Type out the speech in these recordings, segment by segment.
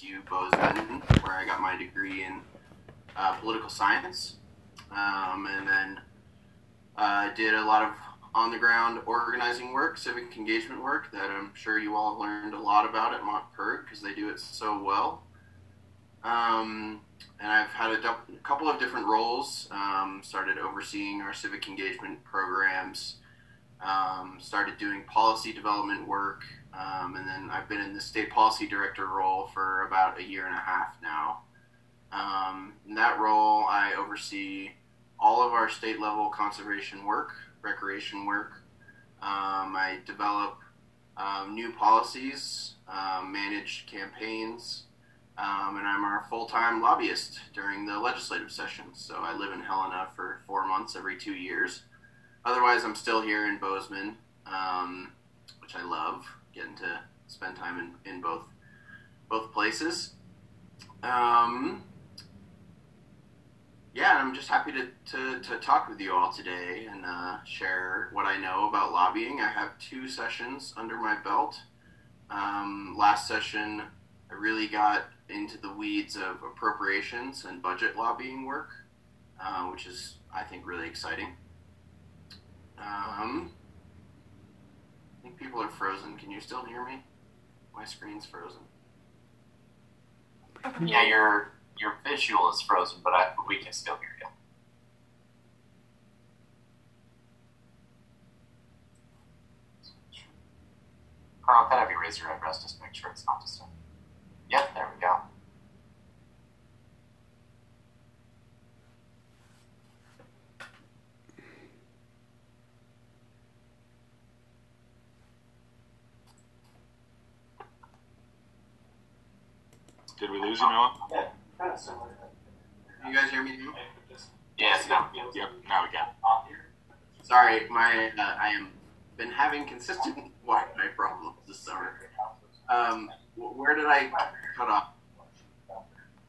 MSU Bozeman, where I got my degree in uh, political science, um, and then uh, did a lot of on the ground organizing work, civic engagement work that I'm sure you all learned a lot about at MontPIRG because they do it so well. Um, and I've had a, a, couple of different roles. Um, started overseeing our civic engagement programs. Um, started doing policy development work, um, and then I've been in the state policy director role for about a year and a half now. Um, in that role, I oversee all of our state level conservation work, recreation work. Um, I develop um, new policies, um, manage campaigns, um, and I'm our full time lobbyist during the legislative sessions. So I live in Helena for four months every two years. Otherwise, I'm still here in Bozeman, which I love, getting to spend time in, in both both places. Um, yeah, I'm just happy to, to, to talk with you all today and uh, share what I know about lobbying. I have two sessions under my belt. Um, last session, I really got into the weeds of appropriations and budget lobbying work, uh, which is, I think, really exciting. Um, people are frozen. Can you still hear me? My screen's frozen. Yeah, your your visual is frozen, but I, we can still hear you. Carl, can I have you raise your address just to make sure it's not distant? Yep, there we go. Did we lose you, Noah? Yeah. You guys hear me now? Yes, no. Yep, now we can. Sorry, my uh, I am been having consistent Wi-Fi problems this summer. Um, where did I cut off?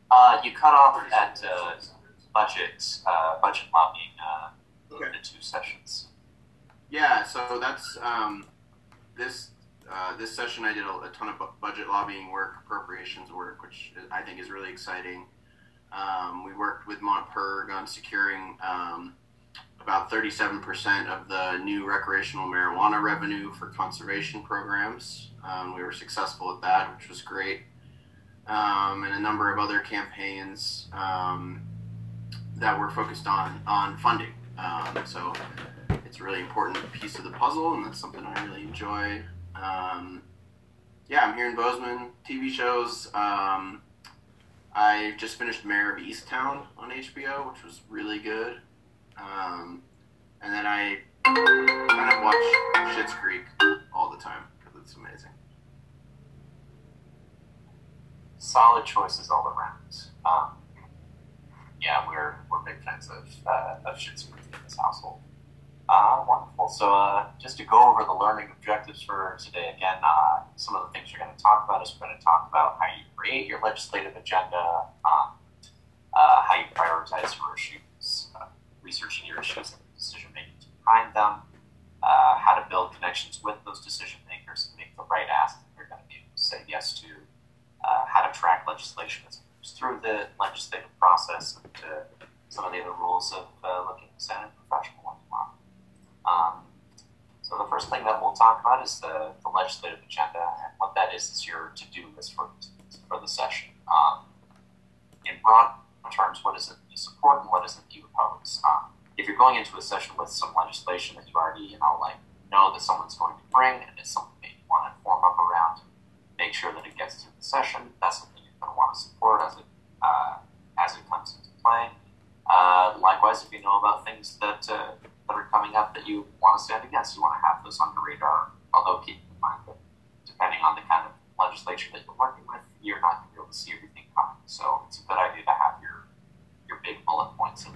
Uh, you cut off at uh, budget uh, budget lobbying uh, Okay. the two sessions. Yeah, so that's um, this uh, this session. I did a, a ton of budget lobbying work, appropriations work, which I think is really exciting. Um, we worked with MontPIRG on securing um, about 37% of the new recreational marijuana revenue for conservation programs. Um, we were successful at that, which was great. Um, and a number of other campaigns um, that were focused on on funding. Um, so it's a really important piece of the puzzle, and that's something I really enjoy. Um, yeah, I'm here in Bozeman. TV shows. Um, I just finished Mare of Easttown on HBO, which was really good. Um, and then I kind of watch Schitt's Creek all the time because it's amazing. Solid choices all around. Um, yeah, we're we're big fans of uh, of Schitt's Creek in this household. Uh. So, uh, just to go over the learning objectives for today, again, uh, some of the things we're going to talk about is we're going to talk about how you create your legislative agenda, um, uh, how you prioritize your issues, uh, researching your issues and decision making behind them, uh, how to build connections with those decision makers and make the right ask that you're going to be able to say yes to, uh, how to track legislation as it moves through the legislative process, and some of the other rules of looking at the Senate. Um, so the first thing that we'll talk about is the, the legislative agenda, and what that is is your to-do list for, for the session. Um, in broad terms, what is it you support and what is it you oppose? Um, if you're going into a session with some legislation that you already, you know, like know that someone's going to bring, and it's something that you want to inform up around, make sure that it gets through the session. That's something you're going to want to support as it uh, as it comes into play. Uh, likewise, if you know about things that uh, that are coming up that you want to stand against, you want to have those on your radar. Although keep in mind that depending on the kind of legislation that you're working with, you're not going to be able to see everything coming. So it's a good idea to have your your big bullet points of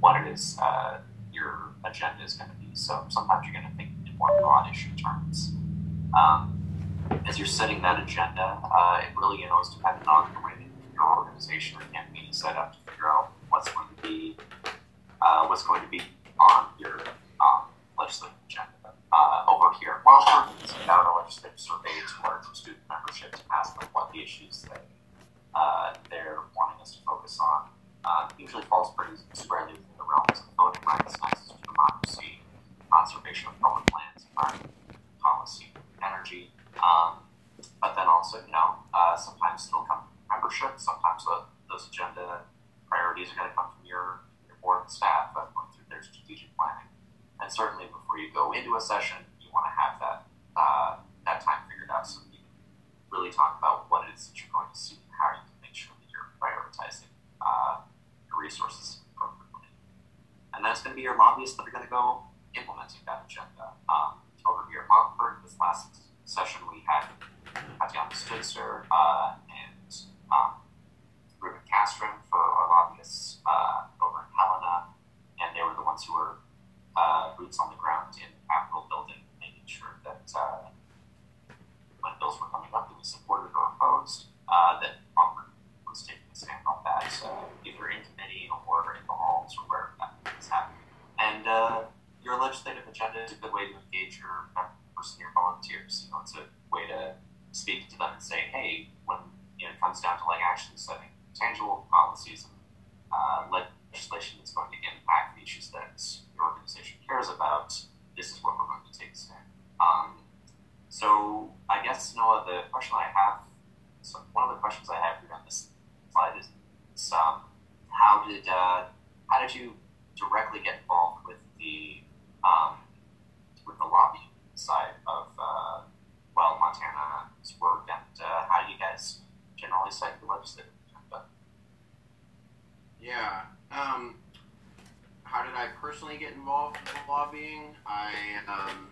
what it is uh, your agenda is going to be. So sometimes you're going to think in more broad issue terms. Um, as you're setting that agenda, uh, it really you know is dependent on the way that your organization or campaign is set up to figure out what's going to be uh, what's going to be on your um, legislative agenda. Uh, over here at MontPIRG, we send out a legislative survey our student membership to ask them what the issues that uh, they're wanting us to focus on uh, usually falls pretty squarely within the realms of voting rights, access to democracy, conservation of public lands, environment policy, energy. Um, but then also, you know, uh, sometimes it'll come from membership. Sometimes the, those agenda priorities are going to come from your, your board and staff uh, going through their strategic planning. And certainly, before you go into a session, you want to have that uh, that time figured out so you can really talk about what it is that you're going to see and how you can make sure that you're prioritizing uh, your resources appropriately. And then it's going to be your lobbyists that are going to go implementing that agenda. Um, over here at MontPIRG, this last session we had Tatiana Stutzer uh, and um, Ruben Castron for our lobbyists uh, over in Helena, and they were the ones who were uh, boots on the ground in the Capitol building, making sure that uh, when bills were coming up that we supported or opposed, uh, that MontPIRG was taking a stand on that, uh, either in committee or in the halls or wherever that was happening. And your legislative agenda is a good way to engage your members and your volunteers. You know, it's a way to speak to them and say, hey, when you know, it comes down to like action setting, tangible policies and uh, legislation that's going to impact the issues that your organization cares about, this is what we're going to take stand. Um, so I guess Noah, the question I have, so one of the questions I have here on this slide is, is um, how did uh, how did you directly get involved with the um, with the lobby side of uh, Wild Montana's work, and uh, how do you guys the? Yeah. Um, how did I personally get involved with lobbying? I um,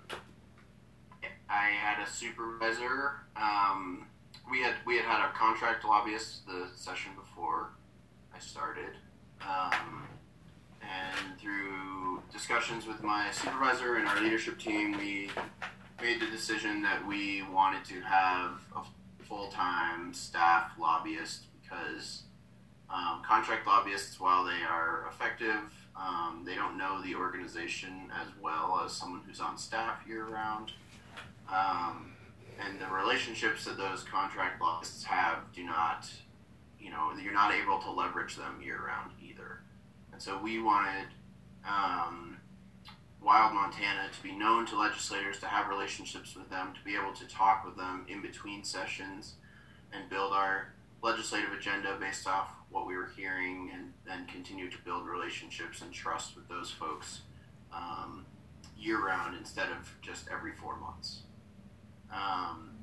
I had a supervisor. Um, we had we had had a contract lobbyist the session before I started. Um, and through discussions with my supervisor and our leadership team, we made the decision that we wanted to have a full time staff lobbyist because um, contract lobbyists, while they are effective, um, they don't know the organization as well as someone who's on staff year round. Um, and the relationships that those contract lobbyists have do not, you know, you're not able to leverage them year round either. And so we wanted um, Wild Montana to be known to legislators, to have relationships with them, to be able to talk with them in between sessions and build our legislative agenda based off what we were hearing and then continue to build relationships and trust with those folks um, year round instead of just every four months. Um,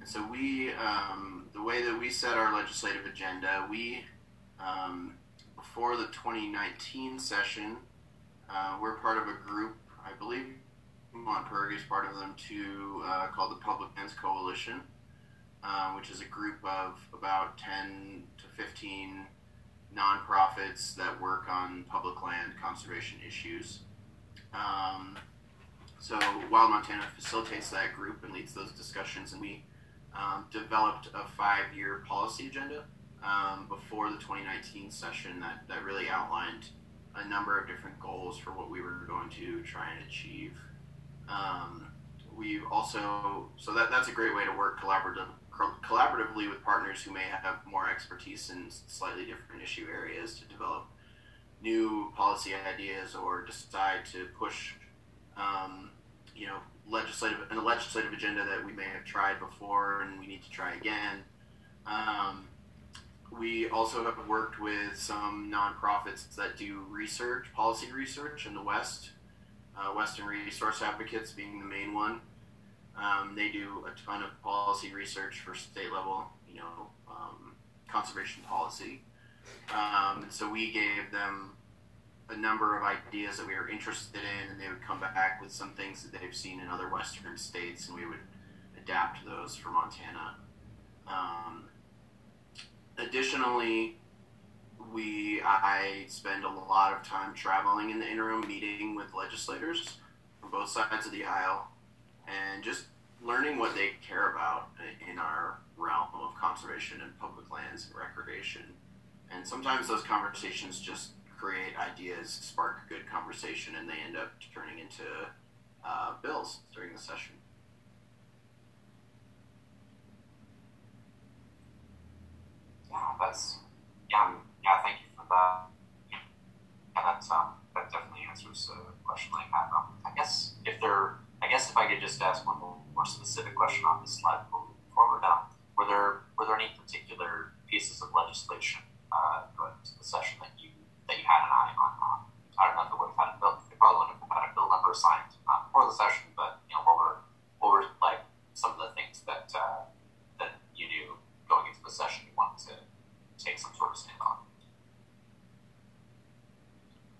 and so we, um, the way that we set our legislative agenda, we um, before the 2019 session, uh, we're part of a group, I believe MontPIRG is part of them too, uh, called the Public Lands Coalition, uh, which is a group of about 10 to 15 nonprofits that work on public land conservation issues. Um, so Wild Montana facilitates that group and leads those discussions, and we um, developed a five-year policy agenda um, before the 2019 session that, that really outlined a number of different goals for what we were going to try and achieve. Um, we've also, so that, that's a great way to work collaborative, collaboratively with partners who may have more expertise in slightly different issue areas to develop new policy ideas or decide to push, um, you know, legislative and a legislative agenda that we may have tried before and we need to try again. Um, we also have worked with some nonprofits that do research, policy research in the West. Uh, Western Resource Advocates being the main one. Um, they do a ton of policy research for state level, you know, um, conservation policy. Um, so we gave them a number of ideas that we were interested in, and they would come back with some things that they've seen in other Western states, and we would adapt those for Montana. Um, additionally, we I spend a lot of time traveling in the interim, meeting with legislators from both sides of the aisle, and just learning what they care about in our realm of conservation and public lands and recreation. And sometimes those conversations just create ideas, spark good conversation, and they end up turning into uh, bills during the session. Yeah, that's yeah, yeah. Thank you for that. Yeah, that um, that definitely answers the question I had. Um, I guess if there, I guess if I could just ask one more, more specific question on this slide before we're done, were there were there any particular pieces of legislation uh, going into the session that you that you had an eye on? Um, I don't know if it would have had a bill. They probably wouldn't have had a bill number signed uh, for the session, but you know, what were what were like some of the things that uh, that you knew going into the session you wanted to take some sort of stand on?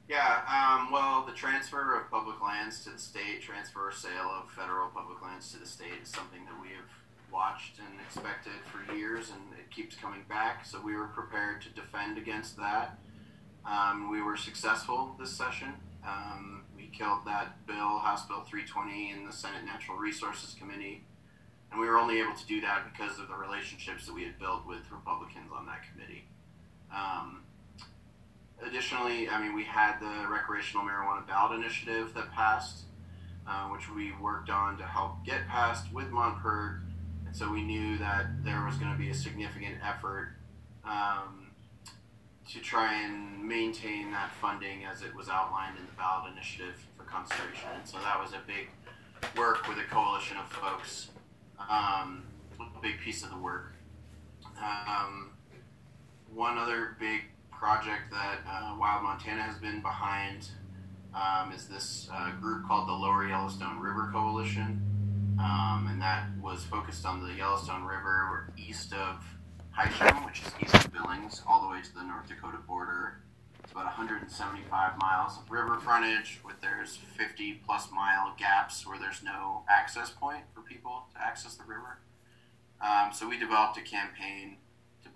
Yeah, um, well, the transfer of public lands to the state, transfer or sale of federal public lands to the state is something that we have watched and expected for years, and it keeps coming back. So we were prepared to defend against that. Um, we were successful this session. Um, we killed that bill, House Bill 320, in the Senate Natural Resources Committee. And we were only able to do that because of the relationships that we had built with Republicans on that committee. Um, additionally, I mean, we had the recreational marijuana ballot initiative that passed, uh, which we worked on to help get passed with MontPIRG. And so we knew that there was going to be a significant effort um, to try and maintain that funding as it was outlined in the ballot initiative for conservation. And so that was a big work with a coalition of folks, um, a big piece of the work. Um, one other big project that uh, Wild Montana has been behind um, is this uh, group called the Lower Yellowstone River Coalition. Um, and that was focused on the Yellowstone River east of Hysham, which is east of Billings, all the way to the North Dakota border. It's about 175 miles of river frontage, with there's 50 plus mile gaps where there's no access point for people to access the river. Um, so we developed a campaign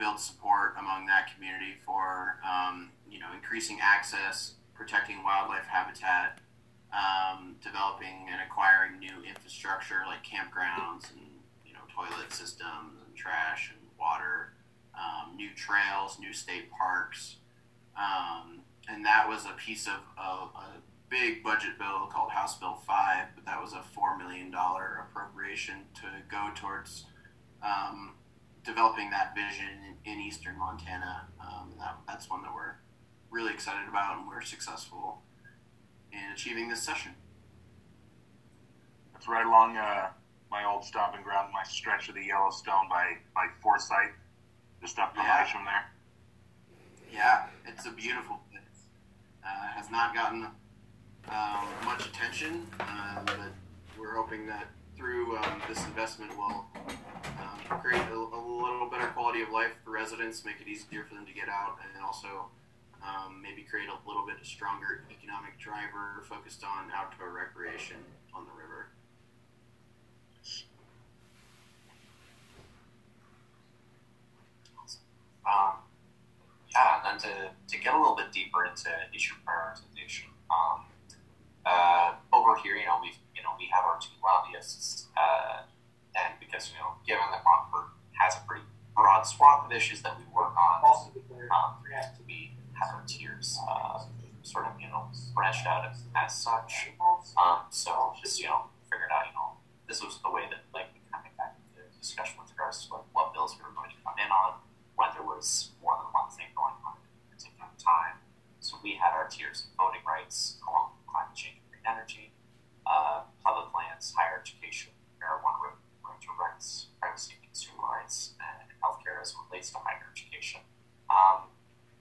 build support among that community for um, you know increasing access, protecting wildlife habitat, um, developing and acquiring new infrastructure like campgrounds and you know toilet systems and trash and water, um, new trails, new state parks, um, and that was a piece of, a big budget bill called House Bill Five, but that was a four million dollar appropriation to go towards um, developing that vision in, in eastern Montana. Um, that, that's one that we're really excited about, and we're successful in achieving this session. That's right along uh, my old stomping ground, my stretch of the Yellowstone by by Forsyth, just up from Yeah. Hysham there. Yeah, it's a beautiful place. Uh, has not gotten um, much attention, um, but we're hoping that through um, this investment will um, create a, a little better quality of life for residents, make it easier for them to get out, and also um, maybe create a little bit stronger economic driver focused on outdoor recreation on the river. Um, yeah, and then to, to get a little bit deeper into issue prioritization, um, uh, over here, you know, we you know we have our two lobbyists, uh, and because you know, given that MontPIRG has a pretty broad swath of issues that we work on, um, we have our tiers uh, sort of you know branched out as, as such. Um, so just you know figured out you know this was the way that like we kind of got into the discussion with regards to like, what bills we were going to come in on when there was more than one thing going on at a particular time. So we had our tiers of voting rights along with climate change and green energy, uh, public education, marijuana rental rights, privacy consumer rights, and healthcare as relates to higher education. Um,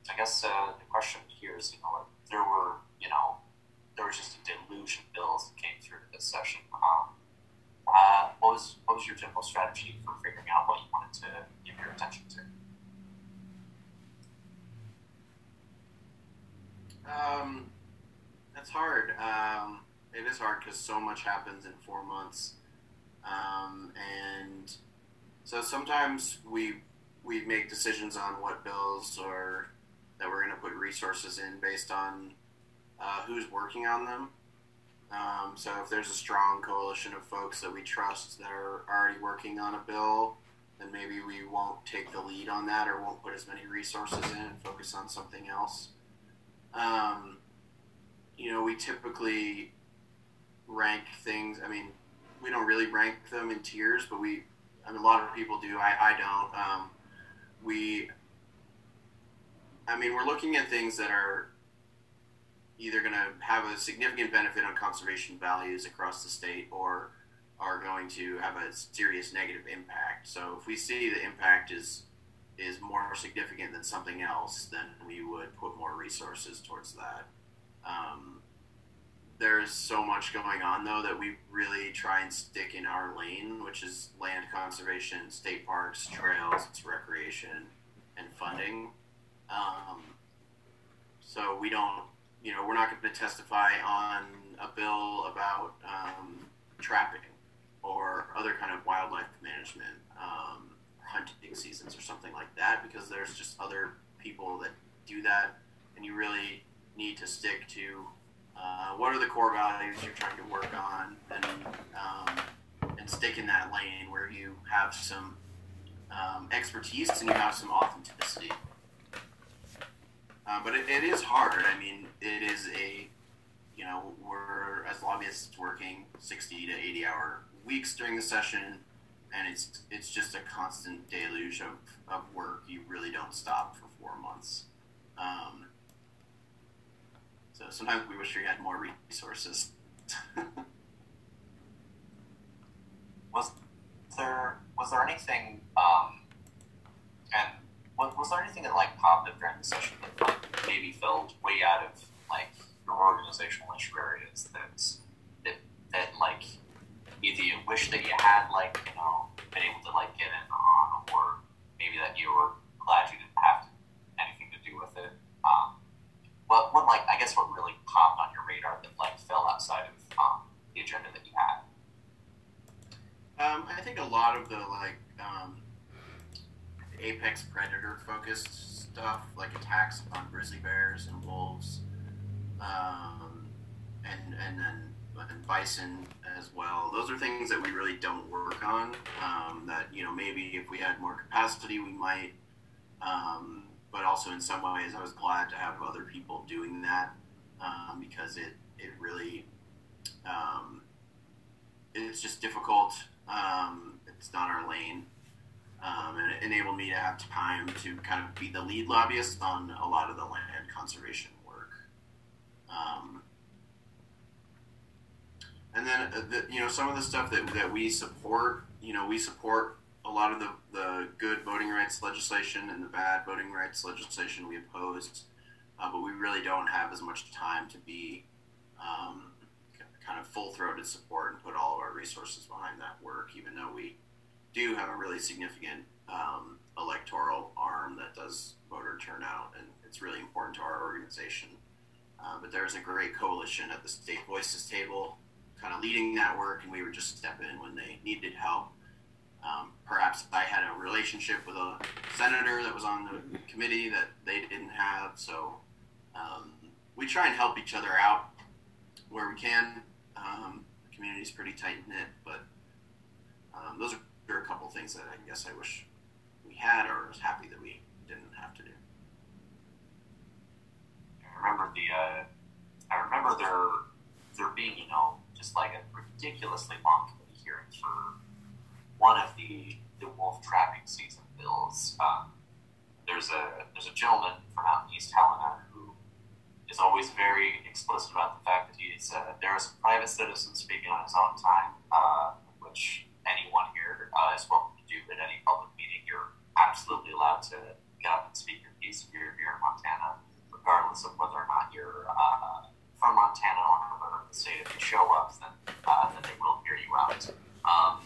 I guess uh, the question here is, you know, like, there were, you know, there was just a deluge of bills that came through this session. Um, uh, what was what was your general strategy for figuring out what you wanted to give your attention to? Um, that's hard. Um, it is hard because so much happens in four months, um, and so sometimes we we make decisions on what bills or that we're going to put resources in based on uh, who's working on them. Um, so if there's a strong coalition of folks that we trust that are already working on a bill, then maybe we won't take the lead on that or won't put as many resources in and focus on something else. Um, you know, we typically rank things. I mean, we don't really rank them in tiers, but we, I mean, a lot of people do. I, I don't. Um, we I mean, we're looking at things that are either going to have a significant benefit on conservation values across the state or are going to have a serious negative impact. So if we see the impact is is more significant than something else, then we would put more resources towards that. Um, there's so much going on though that we really try and stick in our lane, which is land conservation, state parks, trails, it's recreation, and funding. Um, so we don't, you know, we're not going to testify on a bill about um, trapping or other kind of wildlife management, um, hunting seasons or something like that, because there's just other people that do that, and you really need to stick to uh, what are the core values you're trying to work on, and um, and stick in that lane where you have some um, expertise and you have some authenticity. Uh, but it, it is hard. I mean, it is a you know we're as lobbyists working 60 to 80 hour weeks during the session, and it's it's just a constant deluge of, of work. You really don't stop for four months. Um, so sometimes we wish we had more resources. was there was there anything um, and was, was there anything that like popped up during the session that like, maybe felt way out of like your organizational issue areas that that that like either you wish that you had like you know been able to like get in on, or maybe that you were glad you didn't have to, anything to do with it. Um, what what like I guess what really popped on your radar that like fell outside of um, the agenda that you had? Um, I think a lot of the like um, apex predator focused stuff, like attacks on grizzly bears and wolves, um, and and then and bison as well. Those are things that we really don't work on. Um, that you know maybe if we had more capacity, we might. Um, but also in some ways, I was glad to have other people doing that um, because it it really um, it's just difficult. Um, it's not our lane. Um, and it enabled me to have time to kind of be the lead lobbyist on a lot of the land conservation work. Um, and then, uh, the, you know, some of the stuff that, that we support, you know, we support a lot of the, the good voting rights legislation and the bad voting rights legislation we opposed, uh, but we really don't have as much time to be um, kind of full throated support and put all of our resources behind that work, even though we do have a really significant um, electoral arm that does voter turnout, and it's really important to our organization. Uh, but there's a great coalition at the State Voices table kind of leading that work, and we would just step in when they needed help. Um, perhaps I had a relationship with a senator that was on the committee that they didn't have, so um, we try and help each other out where we can. Um, the community is pretty tight knit, but um, those are a couple of things that I guess I wish we had or was happy that we didn't have to do. I remember the. Uh, I remember there there being you know just like a ridiculously long committee hearing for one of the the wolf trapping season bills. Um, there's a there's a gentleman from out in East Helena who is always very explicit about the fact that he's uh, there is a private citizen speaking on his own time, uh, which anyone here uh, is welcome to do at any public meeting. You're absolutely allowed to get up and speak your piece if you're here in Montana, regardless of whether or not you're uh, from Montana or the state. If you show up, then uh, then they will hear you out. Um,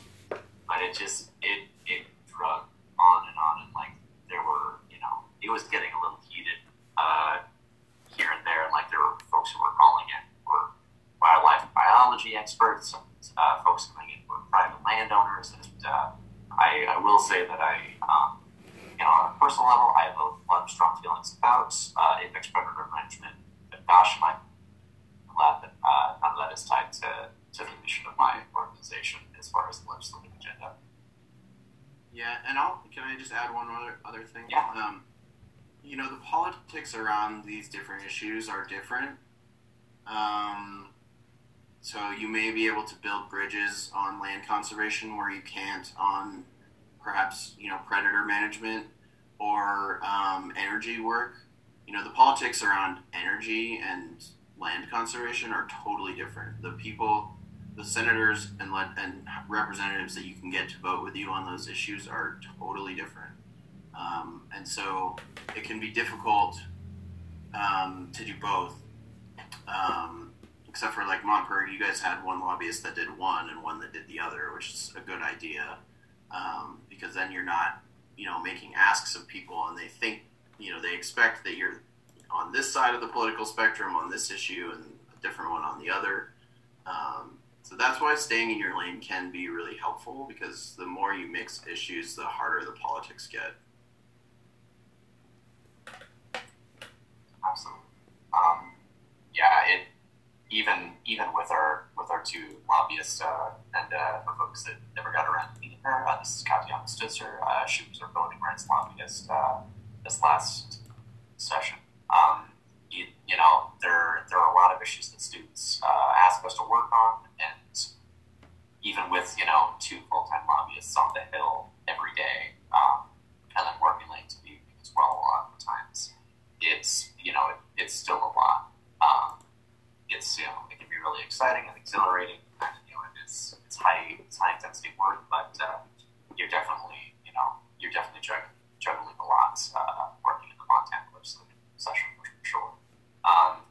but it just it it drug on and on, and like there were you know it was getting a little heated uh, here and there, and like there were folks who were calling in were wildlife biology experts, and uh, folks coming in were private landowners, and uh, I, I will say that I. Um, you know, on a personal level, I have a lot of strong feelings about uh, apex predator management. But gosh, I'm glad that uh, none of that is tied to, the mission of my organization as far as the legislative agenda. Yeah, and I'll can I just add one other other thing? Yeah. Um, you know, the politics around these different issues are different. Um, so you may be able to build bridges on land conservation where you can't on perhaps you know predator management or um, energy work. you know, the politics around energy and land conservation are totally different. The people, the senators and and representatives that you can get to vote with you on those issues are totally different. Um, and so it can be difficult um, to do both. Um, except for like Montclair, you guys had one lobbyist that did one and one that did the other, which is a good idea um, because then you're not, you know, making asks of people and they think, you know, they expect that you're on this side of the political spectrum on this issue and a different one on the other. Um, so that's why staying in your lane can be really helpful because the more you mix issues, the harder the politics get. Absolutely. Um, yeah, it even even with our with our two lobbyists uh, and uh, folks that never got around to meeting her, uh, this is Katiana Stutzer. Uh, she was our voting rights lobbyist uh, this last session. Um, you, you, know, there there are a lot of issues that students uh, ask us to work on, even with you know two full time lobbyists on the hill every day, um, and then working late to be as well a lot of the times, it's you know it, it's still a lot. Um, it's you know it can be really exciting and exhilarating, and you know it's it's high it's high intensity work, but uh, you're definitely you know you're definitely juggling, juggling a lot uh, working in the Montana legislative session for sure. Um,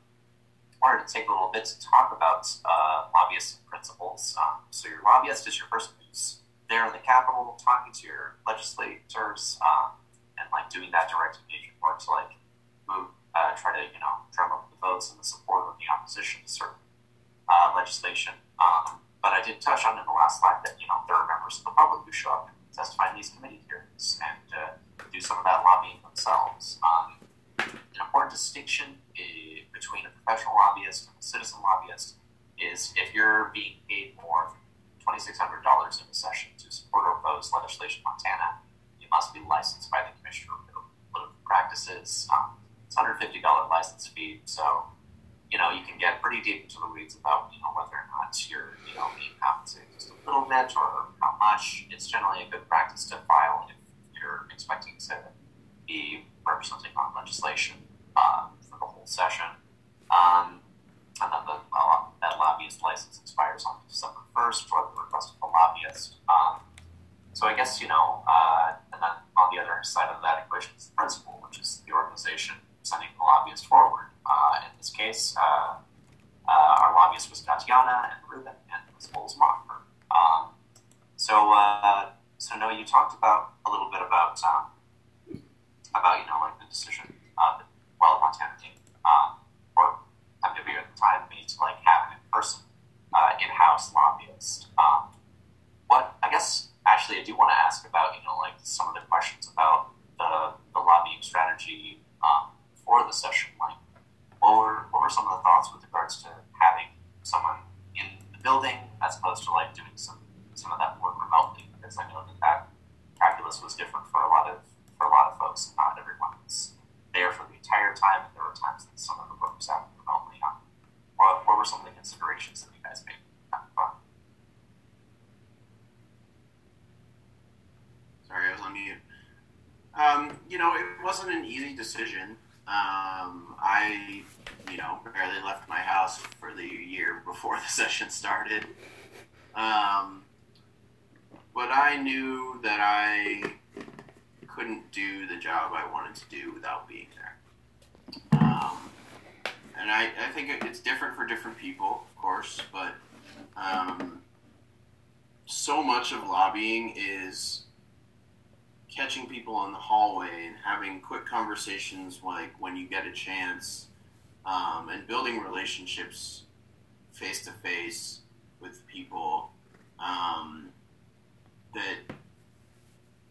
wanted to take a little bit to talk about uh, lobbyist principles. Um, so your lobbyist is your person who's there in the Capitol talking to your legislators um, and like doing that direct engagement work to like move, uh, try to you know drum up the votes and the support of the opposition to certain uh, legislation. Um, but I did touch on in the last slide that you know there are members of the public who show up and testify in these committee hearings and uh, do some of that lobbying themselves. Um, an important distinction between a professional lobbyist and a citizen lobbyist is if you're being paid more than $2,600 in a session to support or oppose legislation in Montana, you must be licensed by the Commissioner of Political Practices. Um, it's $150 license fee, so you know you can get pretty deep into the weeds about you know whether or not you're you know being compensated just a little bit or how much. It's generally a good practice to file if you're expecting to be representing on legislation uh, for the whole session. Um, and then the, uh, that lobbyist license expires on December 1st for the request of the lobbyist. Um, so I guess, you know, uh, and then on the other side of that equation is the principal, which is the organization sending the lobbyist forward. Uh, in this case, uh, uh, our lobbyist was Tatiana and Ruben, and the principal was MontPIRG. Um, so, so no, you talked about a little bit about um, about you know like the decision uh, well Montana team um, or MW at the time made to like have an in-person uh, in-house lobbyist. Um, what I guess actually I do want to ask about you know like some of the questions about the the lobbying strategy um, for the session. Like what were what were some of the thoughts with regards to having someone in the building as opposed to like doing some some of that work remotely? Because I know that that calculus was different for a lot of for a lot of folks. Not everyone was there for the entire time, and there were times that some of the work was happening remotely. On what, what were some of the considerations that you guys made? Sorry, I was on mute. Um, you know, it wasn't an easy decision. Um, I, you know, barely left my house for the year before the session started. Um, but I knew that I couldn't do the job I wanted to do without being there. Um, and I, I think it's different for different people, of course, but um, so much of lobbying is catching people in the hallway and having quick conversations like when you get a chance um, and building relationships face to face with people um, that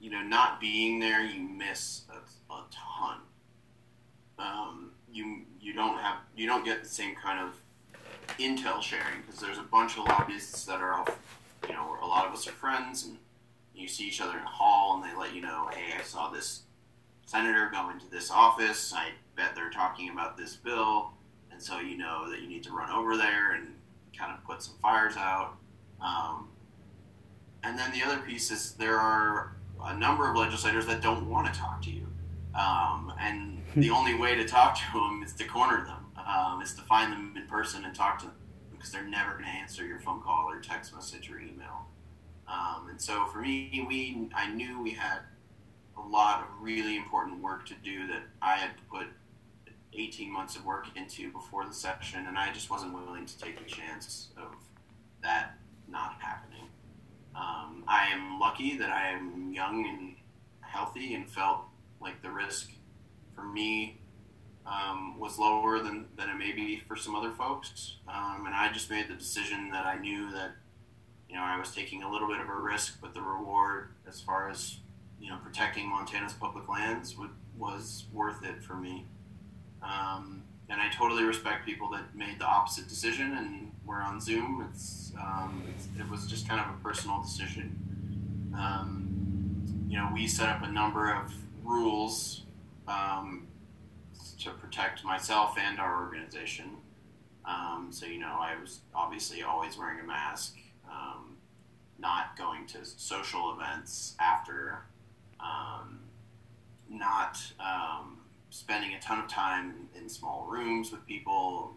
you know, not being there, you miss a, a ton. Um, you you don't have you don't get the same kind of intel sharing because there's a bunch of lobbyists that are off. You know, a lot of us are friends, and you see each other in the hall, and they let you know, hey, I saw this senator go into this office. I bet they're talking about this bill, and so you know that you need to run over there and kind of put some fires out. Um, and then the other piece is there are a number of legislators that don't want to talk to you. Um, and the only way to talk to them is to corner them, um, is to find them in person and talk to them because they're never going to answer your phone call or text message or email. Um, and so for me, we I knew we had a lot of really important work to do that I had put 18 months of work into before the session, and I just wasn't willing to take the chance of that not happening. Um, I am lucky that I am young and healthy and felt like the risk for me um, was lower than, than it may be for some other folks. Um, and I just made the decision that I knew that, you know, I was taking a little bit of a risk, but the reward as far as, you know, protecting Montana's public lands would, was worth it for me. Um, and I totally respect people that made the opposite decision and were on Zoom. It's, um, it's it was just kind of a personal decision. Um, you know, we set up a number of rules um, to protect myself and our organization. Um, so you know, I was obviously always wearing a mask, um, not going to social events after, um, not um, spending a ton of time in small rooms with people,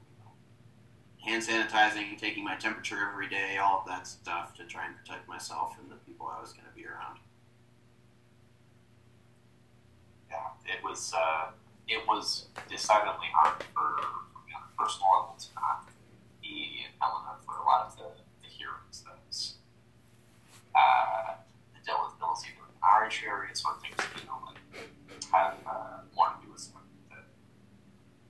hand sanitizing, taking my temperature every day, all of that stuff to try and protect myself and the people I was going to be around. Yeah, it was uh, it was decidedly hard for, on a personal level to not be in Helena for a lot of the, uh, the with bills either in Irish areas or things you know like have uh, more to do with some of the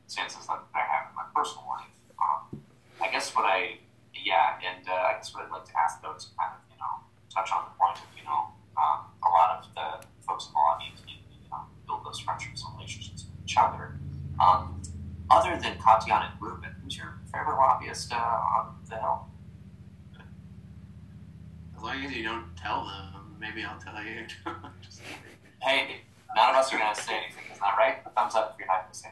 circumstances that I have in my personal life. Um, I guess what I yeah, and uh, I guess what I'd like to ask though is kind of you know touch on the point of you know um, a lot of the folks in the lobby community you know, build those friendships and relationships with each other. Um, other than Katiana and Ruben, who's your favorite lobbyist uh, on the Hill? As long as you don't tell them, maybe I'll tell you. Just. Hey, none of us are going to say anything, isn't that right? A thumbs up if you're not going to say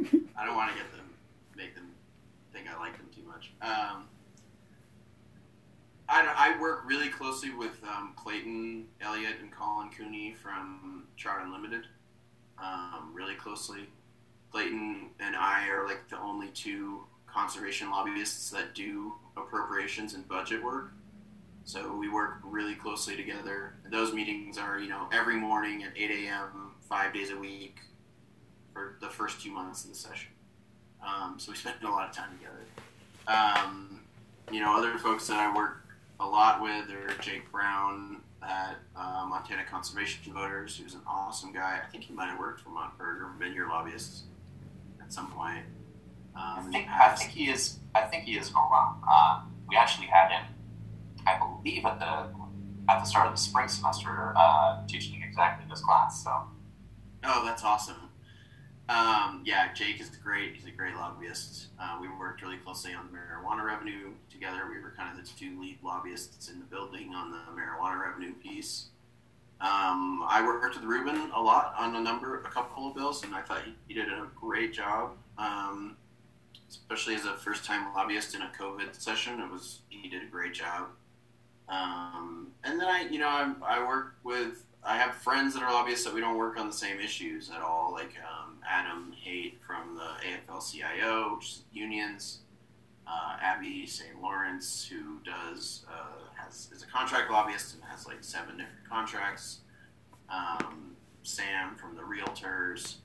anything. I don't want to get them, make them think I like them too much. Um, I, I work really closely with um, Clayton Elliott and Colin Cooney from Trout Unlimited. Um, really closely. Clayton and I are like the only two conservation lobbyists that do appropriations and budget work. So we work really closely together. Those meetings are, you know, every morning at 8 a.m., five days a week for the first two months of the session. Um, so we spend a lot of time together. Um, you know, other folks that I work a lot with are Jake Brown at uh, Montana Conservation Voters, who's an awesome guy. I think he might have worked for MontPIRG or been your lobbyist at some point. I Um, the think I think he is. I think he is. Uh, we actually had him, I believe, at the at the start of the spring semester, uh, teaching exactly this class. So Oh, that's awesome. Um, yeah, Jake is great. He's a great lobbyist. Uh, we worked really closely on the marijuana revenue together. We were kind of the two lead lobbyists in the building on the marijuana revenue piece. Um, I worked with Ruben a lot on a number, a couple of bills, and I thought he, he did a great job. Um, especially as a first-time lobbyist in a COVID session, it was he did a great job. Um, and then I, you know, I, I work with, I have friends that are lobbyists that we don't work on the same issues at all, like um, Adam Haight from the AFL-CIO, which is unions, uh, Abby St. Lawrence, who does, uh, has, is a contract lobbyist and has like seven different contracts, um, Sam from the Realtors.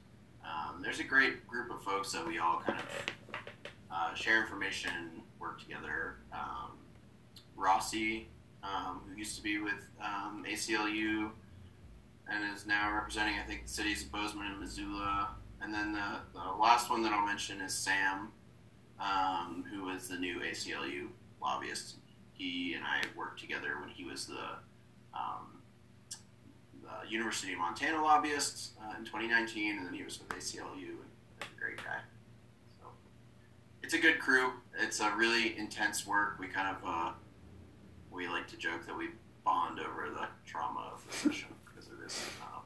Um, there's a great group of folks that we all kind of uh, share information, work together. Um, Rossi, um, who used to be with um, ACLU and is now representing, I think, the cities of Bozeman and Missoula. And then the, the last one that I'll mention is Sam, um, who is the new ACLU lobbyist. He and I worked together when he was the, um, the University of Montana lobbyist uh, in 2019, and then he was with ACLU. And a great guy. So it's a good crew. It's a really intense work. We kind of uh, we like to joke that we bond over the trauma of the session because it is uh,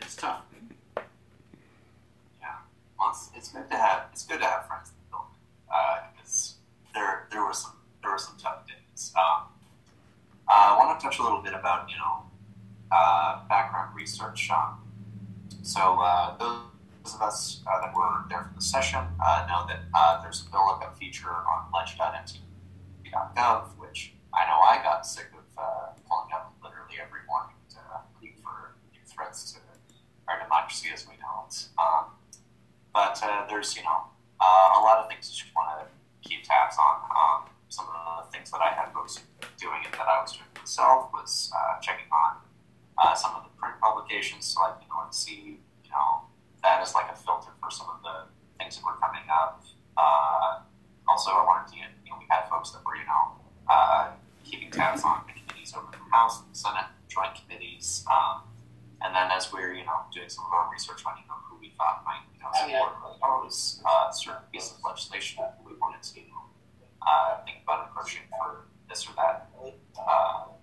it's tough. yeah, it's, good to have it's good to have friends in the building uh, because there there were some there were some tough days. Um, uh, I want to touch a little bit about you know uh, background research. Um, So uh, those of us that were there for the session know that there's a lookup feature on ledge.mt.gov, which I know I got sick of uh, pulling up literally every morning to look for new threats to our democracy as we know it. Um, but uh, there's, you know, a lot of things that you want to keep tabs on. Um, some of the things that I had folks doing and that I was doing myself was checking on some of the print publications so I can go and see, you know, that as like a filter for some of the things that were coming up. Uh, also, I wanted to, you know, we had folks that were, you know, uh, keeping on the committees over the House and Senate, joint committees. Um, and then as we are you know, doing some of our research on, you know, who we thought might, you know, support those uh, certain pieces of legislation that we wanted to, uh, think about approaching for this or that uh,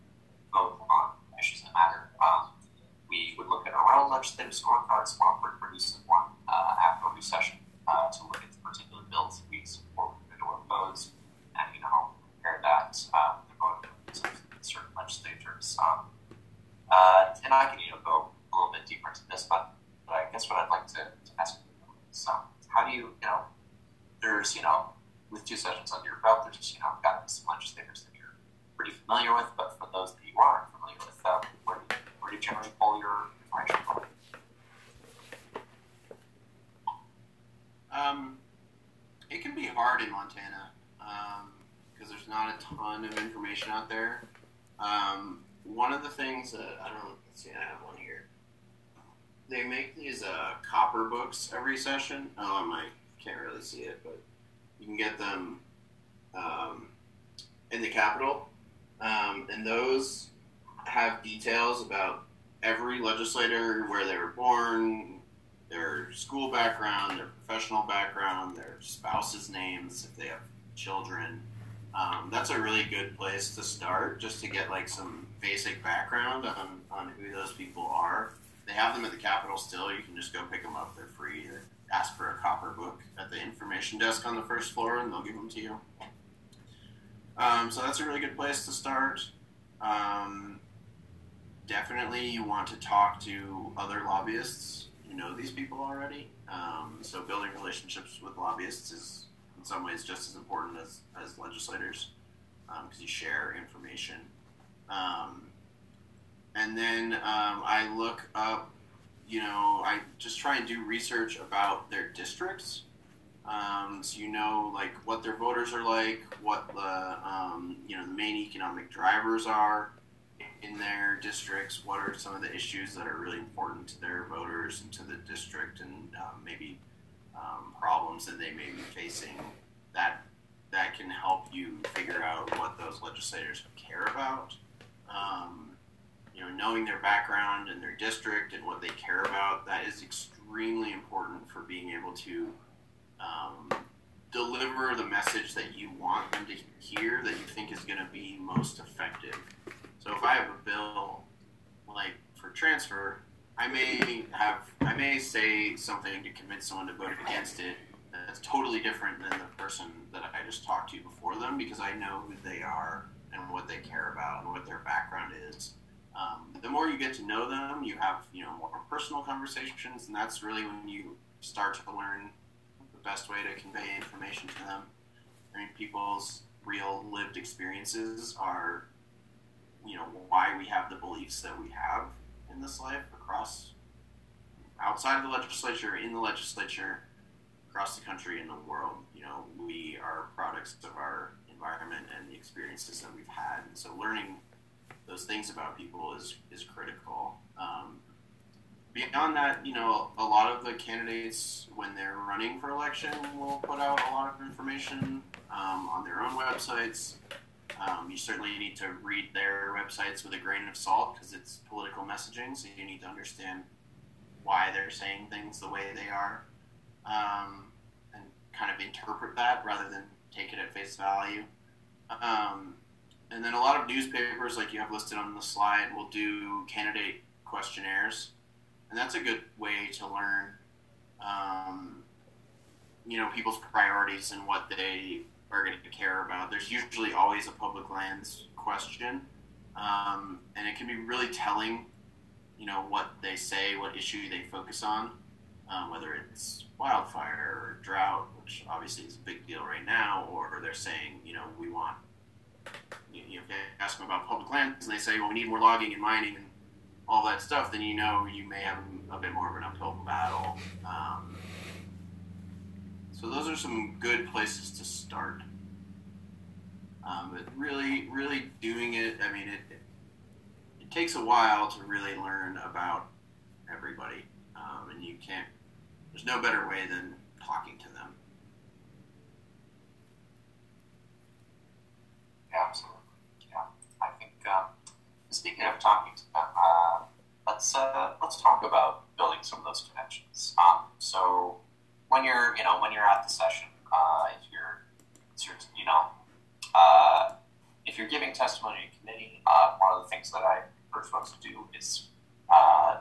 vote on issues that matter. Um, we would look at our own legislative scorecards while we're producing one uh, after every session uh, to look at the particular bills that we support or oppose, and you know compare that uh, with the vote of legislators. Um, uh, and I can you know go a little bit deeper into this, but, but I guess what I'd like to, to ask you is, um, how do you you know there's you know with two sessions under your belt, there's you know got some legislators that you're pretty familiar with, but for those that you aren't familiar with, uh, where do you where do you generally pull your information from? Um, it can be hard in Montana because um, there's not a ton of information out there. Um, one of the things that I don't let's see, I have one here. They make these uh, copper books every session. Oh, I can't really see it, but you can get them um, in the Capitol, um, and those have details about every legislator, where they were born, their school background, their professional background, their spouse's names, if they have children. Um, that's a really good place to start, just to get like some basic background on, on who those people are. They have them at the Capitol still. You can just go pick them up. They're free. ask for a copper book at the information desk on the first floor, and they'll give them to you. Um, so that's a really good place to start. Um, definitely you want to talk to other lobbyists You know these people already. Um, so building relationships with lobbyists is some ways just as important as, as legislators because um, you share information. Um, and then um, I look up, you know, I just try and do research about their districts. Um, so you know, like what their voters are like, what the um, you know the main economic drivers are, in their districts? What are some of the issues that are really important to their voters and to the district, and maybe um, problems that they may be facing that that can help you figure out what those legislators care about. Um, you know, knowing their background and their district and what they care about, that is extremely important for being able to um, deliver the message that you want them to hear that you think is going to be most effective. So if I have a bill like for transfer, I may have I may say something to convince someone to vote against it that's totally different than the person that I just talked to before them because I know who they are and what they care about and what their background is. Um, the more you get to know them, you have you know more personal conversations, and that's really when you start to learn the best way to convey information to them. I mean, people's real lived experiences are you know why we have the beliefs that we have in this life across outside of the legislature, in the legislature, across the country and the world. You know, we are products of our environment and the experiences that we've had. And so learning those things about people is is critical. Um, beyond that, you know, a lot of the candidates, when they're running for election, will put out a lot of information um, on their own websites. Um, you certainly need to read their websites with a grain of salt because it's political messaging, so you need to understand why they're saying things the way they are um, and kind of interpret that rather than take it at face value. Um, and then a lot of newspapers, like you have listed on the slide, will do candidate questionnaires, and that's a good way to learn, um, you know, people's priorities and what they are going to care about. There's usually always a public lands question, um, and it can be really telling you know what they say, what issue they focus on, um, whether it's wildfire or drought, which obviously is a big deal right now, or they're saying, you know, we want. You, you know, if they ask them about public lands and they say, well, we need more logging and mining and all that stuff, then you know you may have a bit more of an uphill battle. Um, so those are some good places to start. Um, but really, really doing it, I mean, it, it, it takes a while to really learn about everybody. Um, and you can't, there's no better way than talking to them. Absolutely. Yeah, I think um, speaking of talking to them, uh, let's uh, let's talk about building some of those connections. Um, so when you're you know when you're at the session, uh, if you're you know uh, if you're giving testimony to committee, uh, one of the things that I urge folks to do is uh,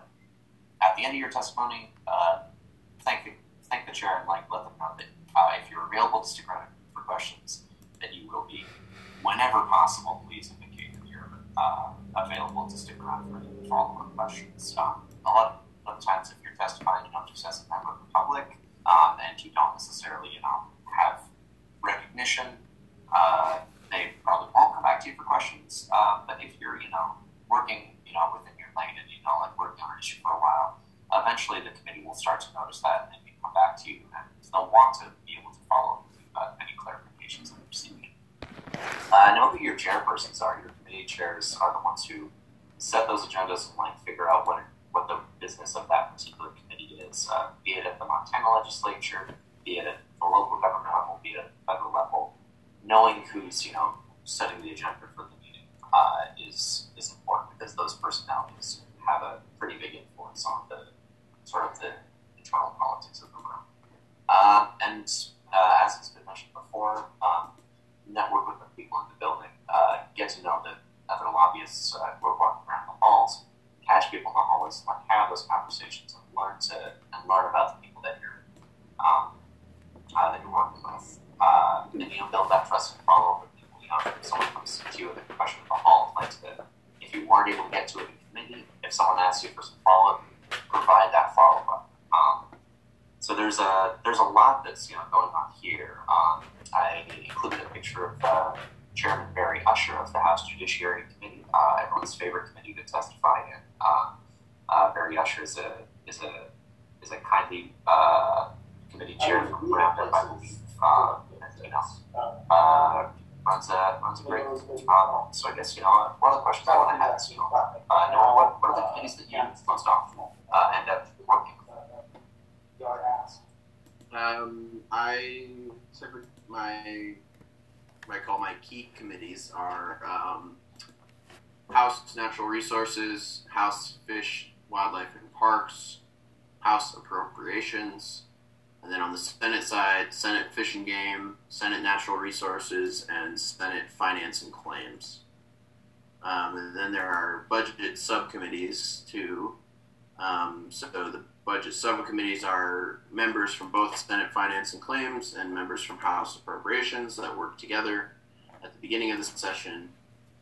at the end of your testimony, uh, thank the thank the chair and like let them know that uh, if you're available to stick around for questions, that you will be whenever possible. Please indicate that you're available to stick around for any follow-up questions. Um, a lot of times, if you're testifying, you know, just as a member of the public, um, and you don't necessarily, know, have recognition, uh, they probably won't come back to you for questions. Uh, but if you're, you know, working, you know, within your lane and you know, like working on an issue for a while, eventually the committee will start to notice that and come back to you, and they'll want to be able to follow up any clarifications that you're seeking. Uh, know who your chairpersons are. Your committee chairs are the ones who set those agendas and like figure out what what the business of that particular committee is, uh, be it at the Montana legislature, be it at the local government level, be it at the federal level. Knowing who's you know setting the agenda for the meeting uh, is is important because those personalities have a pretty big influence on the sort of the internal politics of the room. Um, and uh, as has been mentioned before, um, network with the people in the building, uh, get to know the other lobbyists uh, who are walking around the halls, catch people in the hallways, like have those conversations and learn to and learn about the people that you're um, uh, that you're working with, uh, and you know build that trust and follow with people. You know, if someone comes to you with a question in the hall, like to, if you weren't able to get to it in committee, if someone asks you for some follow up, provide that follow up. Um, so there's a there's a lot that's you know going on here. Um, I included a picture of uh, Chairman Barry Usher of the House Judiciary Committee, uh, everyone's favorite committee to testify in. Uh, uh, Barry Usher is a is a is a kindly uh, committee chair from Roundup, I believe. Uh, you know, uh, runs a runs a great job. so I guess you know one of the questions I want to ask you know, uh, Noah, what, what are the committees that you most often uh, end up working with? Um, I my call my key committees are um, House Natural Resources, House Fish, Wildlife and Parks, House Appropriations, and then on the Senate side, Senate Fish and Game, Senate Natural Resources, and Senate Finance and Claims. Um, and then there are budget subcommittees too. Um, so the budget subcommittees are members from both Senate Finance and Claims and members from House Appropriations that work together at the beginning of the session.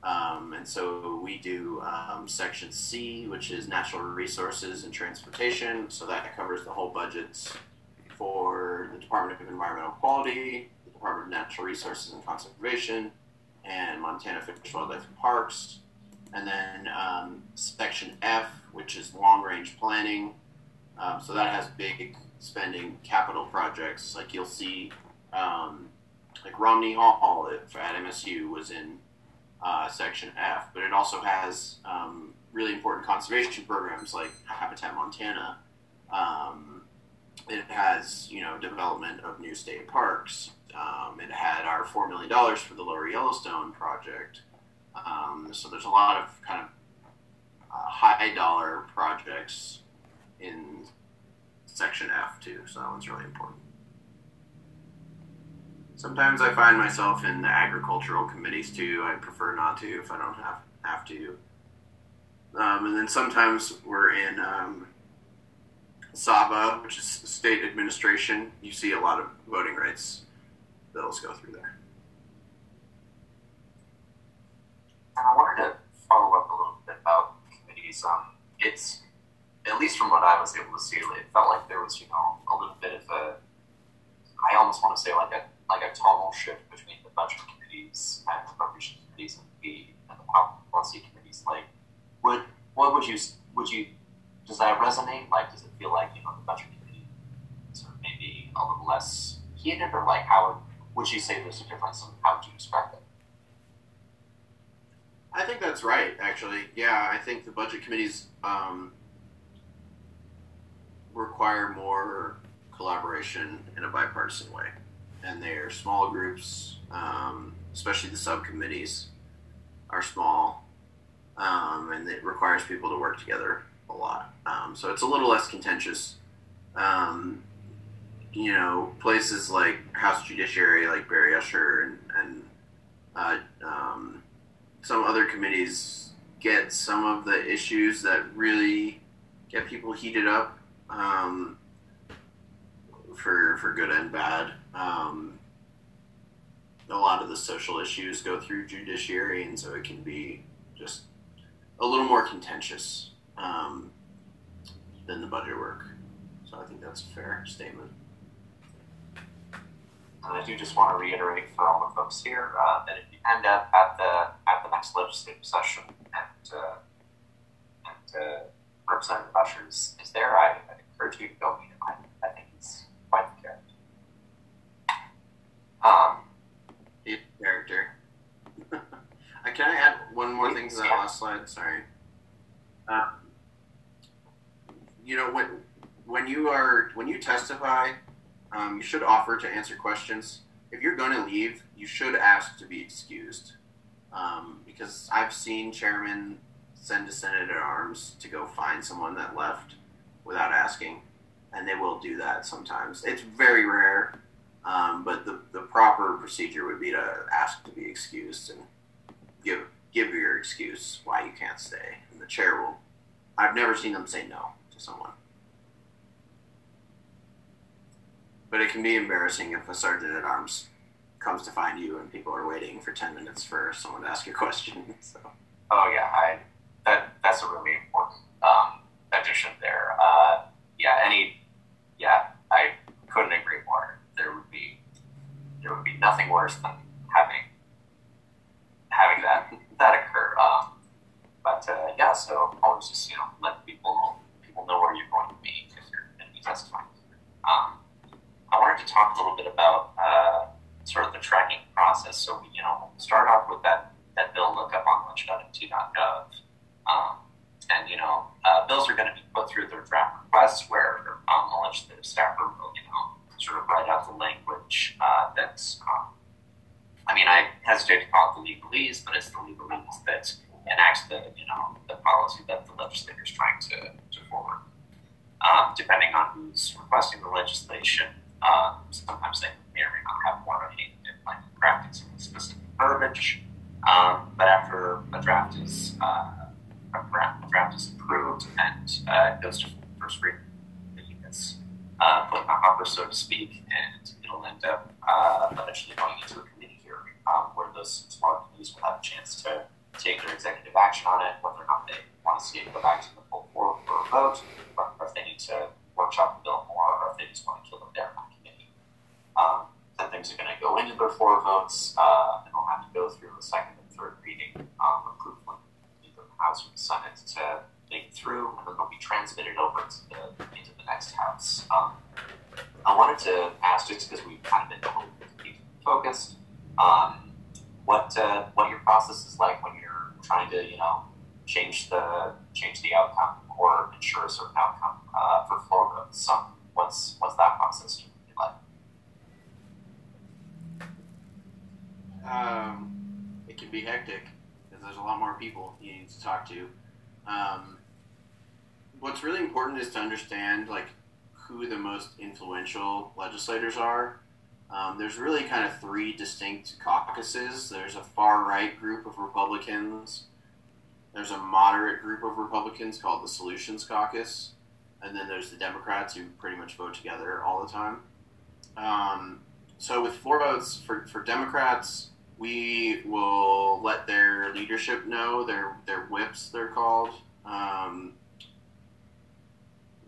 Um, and so we do um, Section C, which is Natural Resources and Transportation. So that covers the whole budgets for the Department of Environmental Quality, the Department of Natural Resources and Conservation, and Montana Fish, Wildlife, and Parks. And then um, Section F, which is Long Range Planning, um, so that has big spending capital projects. Like you'll see, um, like Romney Hall at MSU was in uh, Section F, but it also has um, really important conservation programs like Habitat Montana. Um, it has you know development of new state parks. Um, it had our four million dollars for the Lower Yellowstone project. Um, so there's a lot of kind of uh, high dollar projects in section F too, so that one's really important. Sometimes I find myself in the agricultural committees too. I prefer not to if I don't have have to. Um, and then sometimes we're in um, SABA, which is state administration. You see a lot of voting rights bills go through there. And I wanted to follow up a little bit about committees. Um, it's at least from what I was able to see, it felt like there was, you know, a little bit of a, I almost want to say like a like a tonal shift between the budget committees and the appropriations committees and the and the policy committees. Like, would what would you would you does that resonate? Like, does it feel like you know the budget committee is maybe a little less heated, or like how would you say there's a difference in how would you describe it? I think that's right, actually. Yeah, I think the budget committees um, require more collaboration in a bipartisan way. And they're small groups, um, especially the subcommittees are small, um, and it requires people to work together a lot. Um, so it's a little less contentious. Um, you know, places like House Judiciary, like Barry Usher, and, and uh, um, some other committees get some of the issues that really get people heated up um, for for good and bad. Um, a lot of the social issues go through judiciary, and so it can be just a little more contentious um, than the budget work. So I think that's a fair statement. And I do just want to reiterate for all the folks here uh, that if you end up at the at the next legislative session and uh, and uh, Representative Ushers is there, I, I encourage you to go meet him. I, I think he's quite the character. Um, character. I Can I add one more thing to that last slide? Sorry. Um, you know when when you are when you testify, um, you should offer to answer questions. If you're going to leave, you should ask to be excused, um, because I've seen chairmen send a sergeant at arms to go find someone that left without asking, and they will do that sometimes. It's very rare, um, but the proper procedure would be to ask to be excused and give give your excuse why you can't stay, and the chair will. I've never seen them say no to someone. But it can be embarrassing if a sergeant at arms comes to find you and people are waiting for 10 minutes for someone to ask a question. So, Oh yeah, I that that's a really important um, addition there. Uh, yeah, any yeah, I couldn't agree more. There would be there would nothing worse than having having that that occur. Um, but uh, yeah, so always just you know let people people know where you're going to be if you're going to be testifying. Um, I wanted to talk a little bit about uh, sort of the tracking process. So we you know start off with that that bill lookup on budget.mt.gov. Um, and, you know, uh, bills are going to be put through their draft requests where um, the legislative staffer will, you know, sort of write out the language uh, mean, I hesitate to call it the legalese, but it's the legalese that enacts the, you know, the policy that the legislator is trying to, to forward. Um, depending on who's requesting the legislation, um, sometimes they may or may not have of a hand in like crafting some specific verbiage. Um, but after a draft is uh, a draft, is approved and uh, goes to first reading, it gets uh, put in the hopper, so to speak, and it'll end up uh, eventually going into a committee hearing um, where those smaller committees will have a chance to take their executive action on it, whether or not they want to see it go back to the full board for a vote, or if they need to workshop the bill more, or if they just want to kill it there in that committee. Um, then things are going to go into their floor votes, uh, and they'll have to go through a second and third reading, um, approved from the House or the Senate to make it through, and then they'll be transmitted over to the, into the next House. Um, I wanted to ask, just because we've kind of been focused, um, what uh, what your process is like when you're trying to, you know, change the change the outcome or ensure a certain outcome uh, for votes. Um, what's what's that process like? um, it can be hectic because there's a lot more people you need to talk to. Um, what's really important is to understand like who the most influential legislators are. Um, there's really kind of three distinct caucuses. There's a far right group of Republicans. There's a moderate group of Republicans called the Solutions Caucus, and then there's the Democrats who pretty much vote together all the time. Um, so with floor votes for, for Democrats, we will let their leadership know their their whips they're called um,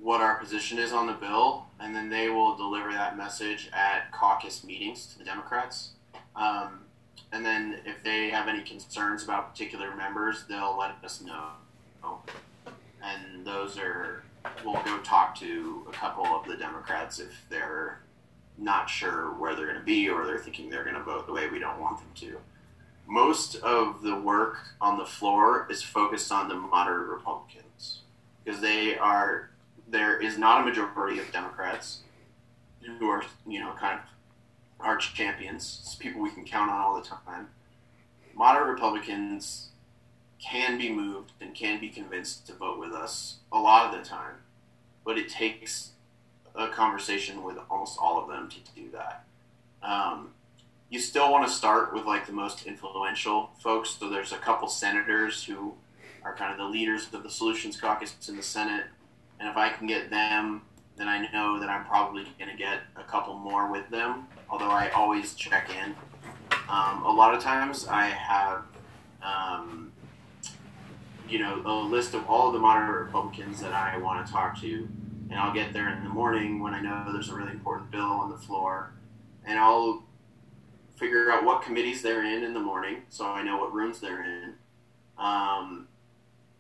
what our position is on the bill, and then they will deliver that message at caucus meetings to the Democrats. Um, and then if they have any concerns about particular members, they'll let us know. And those are, we'll go talk to a couple of the Democrats if they're not sure where they're going to be or they're thinking they're going to vote the way we don't want them to. Most of the work on the floor is focused on the moderate Republicans because they are there is not a majority of Democrats who are you know kind of arch champions, people we can count on all the time. Moderate Republicans can be moved and can be convinced to vote with us a lot of the time, but it takes a conversation with almost all of them to do that. Um, you still want to start with like the most influential folks. So there's a couple senators who are kind of the leaders of the Solutions Caucus in the Senate, and if I can get them, then I know that I'm probably going to get a couple more with them. Although I always check in. Um, a lot of times I have, um, you know, a list of all the moderate Republicans that I want to talk to, and I'll get there in the morning when I know there's a really important bill on the floor, and I'll figure out what committees they're in in the morning, so I know what rooms they're in. Um,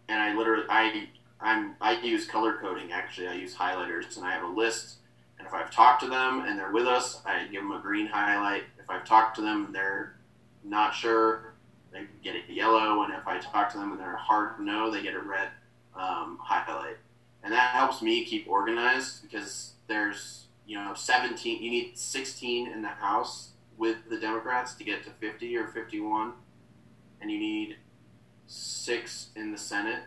and I literally, I, I'm, I use color coding. Actually, I use highlighters, and I have a list. And if I've talked to them and they're with us, I give them a green highlight. If I've talked to them and they're not sure, they get a yellow. And if I talk to them and they're hard no, they get a red um, highlight. And that helps me keep organized because there's, you know, 17, you need 16 in the House with the Democrats to get to 50 or 51, and you need six in the Senate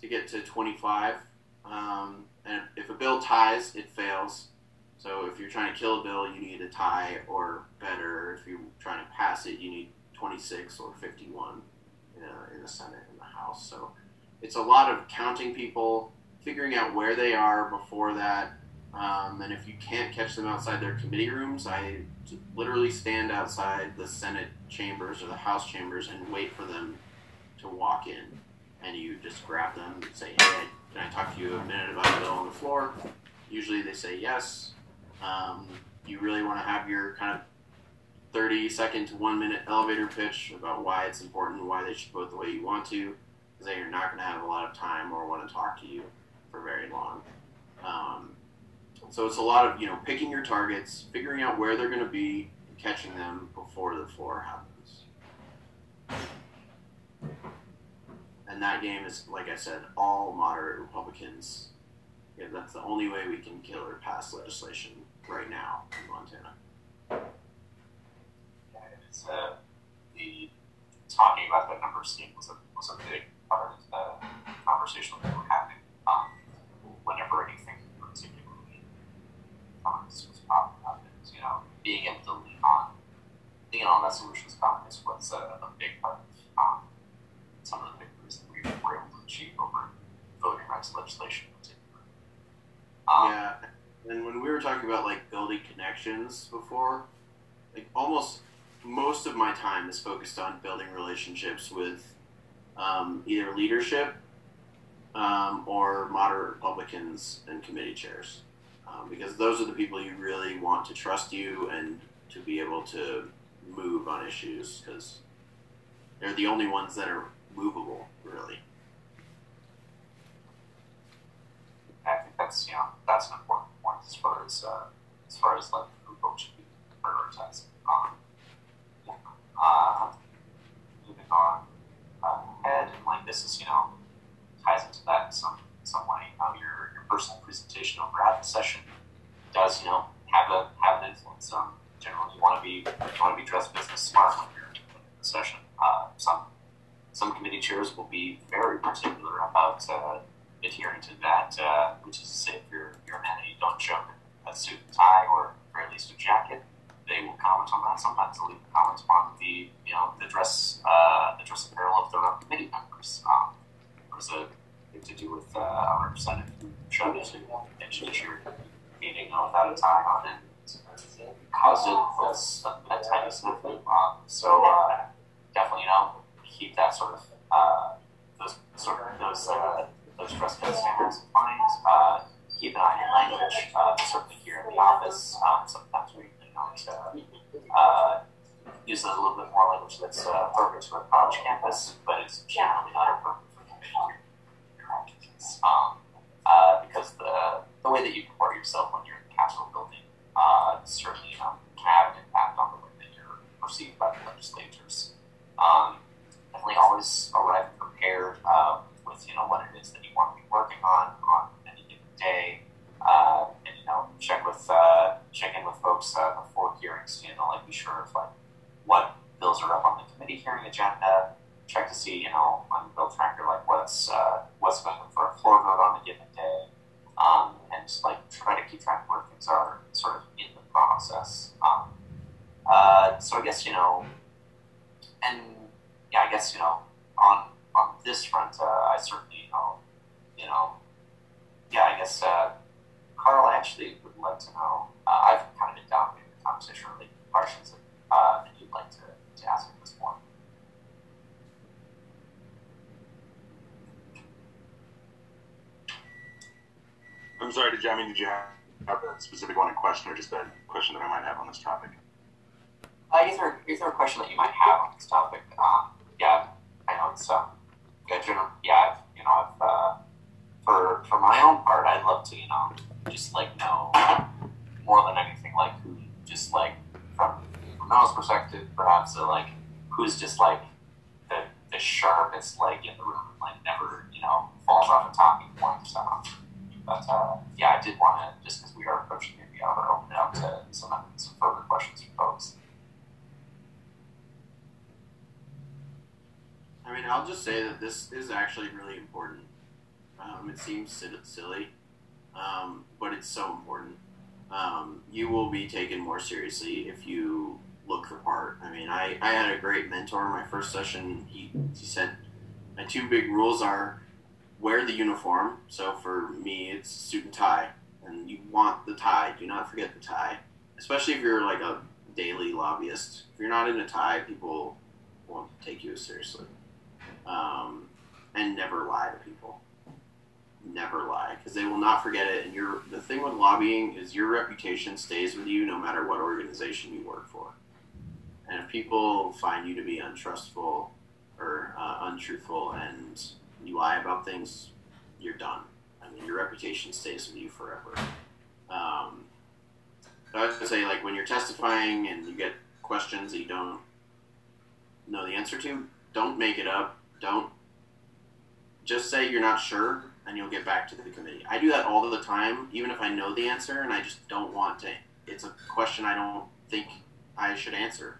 to get to 25. Um, and if a bill ties, it fails. So if you're trying to kill a bill, you need a tie or better. If you're trying to pass it, you need 26 or 51 in, a, in the Senate and the House. So it's a lot of counting people, figuring out where they are before that. Um, and if you can't catch them outside their committee rooms, I literally stand outside the Senate chambers or the House chambers and wait for them to walk in. And you just grab them and say, hey, can I talk to you a minute about the bill on the floor? Usually they say yes. Um, you really want to have your kind of 30 second to one minute elevator pitch about why it's important, why they should vote the way you want to, because they are not going to have a lot of time or want to talk to you for very long. Um, so it's a lot of you know picking your targets, figuring out where they're going to be, and catching them before the floor happens. And that game is, like I said, all moderate Republicans. Yeah, that's the only way we can kill or pass legislation right now in Montana. Yeah, it's uh, the talking about that number scheme was a was a big part of the conversation that we were having. Um, whenever anything particularly Congress was popping up, you know, being able to lean on lean on that solutions Caucus was a, a big part of um, some of the victories that we were able to achieve over voting rights legislation in particular. Um, yeah, and when we were talking about like building connections before, like almost most of my time is focused on building relationships with um, either leadership um, or moderate Republicans and committee chairs, um, because those are the people you really want to trust you and to be able to move on issues because they're the only ones that are movable, really. I think that's you know that's an important point as far as uh, as far as like who folks should be prioritizing. Um, yeah. uh, moving on ahead, and like this is you know ties into that in some some way. Know, your your personal presentation over at the session does you know have a have an influence. Um, generally, you want to be you want to be dressed business smart when you're in the session. Uh, some some committee chairs will be very particular about uh, adhering to that, uh, which is to say, if man and you don't show a suit and tie or at least a jacket, they will comment on that. Sometimes they'll leave comments on the, you know, the dress, uh, the dress apparel of their own committee members. Um, there's a thing to do with uh, a representative who showed up a judiciary meeting without a tie on and caused it was a, a tiny sniff. Um, so uh, definitely, you know, keep that sort of uh, those sort of those uh, those dress code standards in mind. Uh, keep an eye on language. Uh, certainly here in the office, um, sometimes we to, uh, use a little bit more language that's uh, appropriate to a college campus, but it's generally not appropriate for community um, uh, because the the way that you comport yourself when you're in the Capitol building uh, certainly um, can have an impact on the way that you're perceived by the legislators. Um, definitely always arrive prepared uh, with you know what it is that you want to be working on on any given day, uh, and you know check with uh, check in with folks uh, before hearings. You know, like be sure of like what bills are up on the committee hearing agenda. Check to see you know on the bill tracker like what's uh, what's going for a floor vote on a given day, um, and just like try to keep track of where things are sort of in the process. Um, uh, so I guess you know, and yeah, I guess you know on on this front, uh, I certainly you know, you know, yeah, I guess uh, Carl, I actually would like to know. Uh, I've kind of been dominating the conversation related to questions that, uh, that you'd like to, to ask at this point. I'm sorry, did you, I mean, did you have a specific one in question or just a question that I might have on this topic? Uh, either either a question that you might have on this topic. Um, yeah, I know it's um, yeah, general, yeah, I've, you know, I've, uh, for for my own part, I'd love to, you know, just like know more than anything, like who, just like from from Noah's perspective, perhaps, uh, like who's just like the the sharpest leg in the room, like never, you know, falls off a talking point or something. But uh, yeah, I did want to just because we are approaching the hour, open it up to some some further questions from folks. I mean, I'll just say that this is actually really important. Um, it seems silly, um, but it's so important. Um, you will be taken more seriously if you look the part. I mean, I, I had a great mentor in my first session. He, he said, My two big rules are wear the uniform. So for me, it's suit and tie. And you want the tie. Do not forget the tie. Especially if you're like a daily lobbyist. If you're not in a tie, people won't take you as seriously um, and never lie to people. Never lie because they will not forget it. And your the thing with lobbying is your reputation stays with you no matter what organization you work for. And if people find you to be untrustful or uh, untruthful and you lie about things, you're done. I mean, your reputation stays with you forever. Um, I gonna say, like when you're testifying and you get questions that you don't know the answer to, don't make it up don't just say you're not sure and you'll get back to the committee. I do that all the time, even if I know the answer and I just don't want to. It's a question I don't think I should answer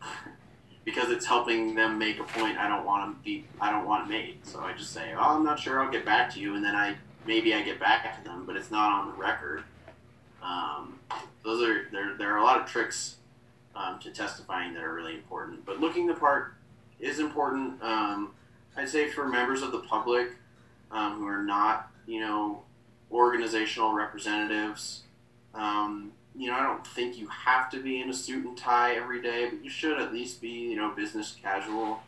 because it's helping them make a point I don't want to be. I don't want made. So I just say, "Oh, I'm not sure. I'll get back to you," and then I maybe I get back to them, but it's not on the record. Um, those are there. There are a lot of tricks um, to testifying that are really important, but looking the part is important. Um, I'd say for members of the public um, who are not, you know, organizational representatives. Um, you know, I don't think you have to be in a suit and tie every day, but you should at least be, you know, business casual.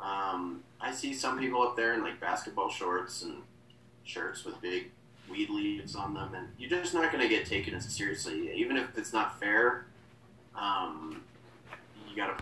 Um, I see some people up there in like basketball shorts and shirts with big weed leaves on them, and you're just not going to get taken as seriously, even if it's not fair. Um, you got to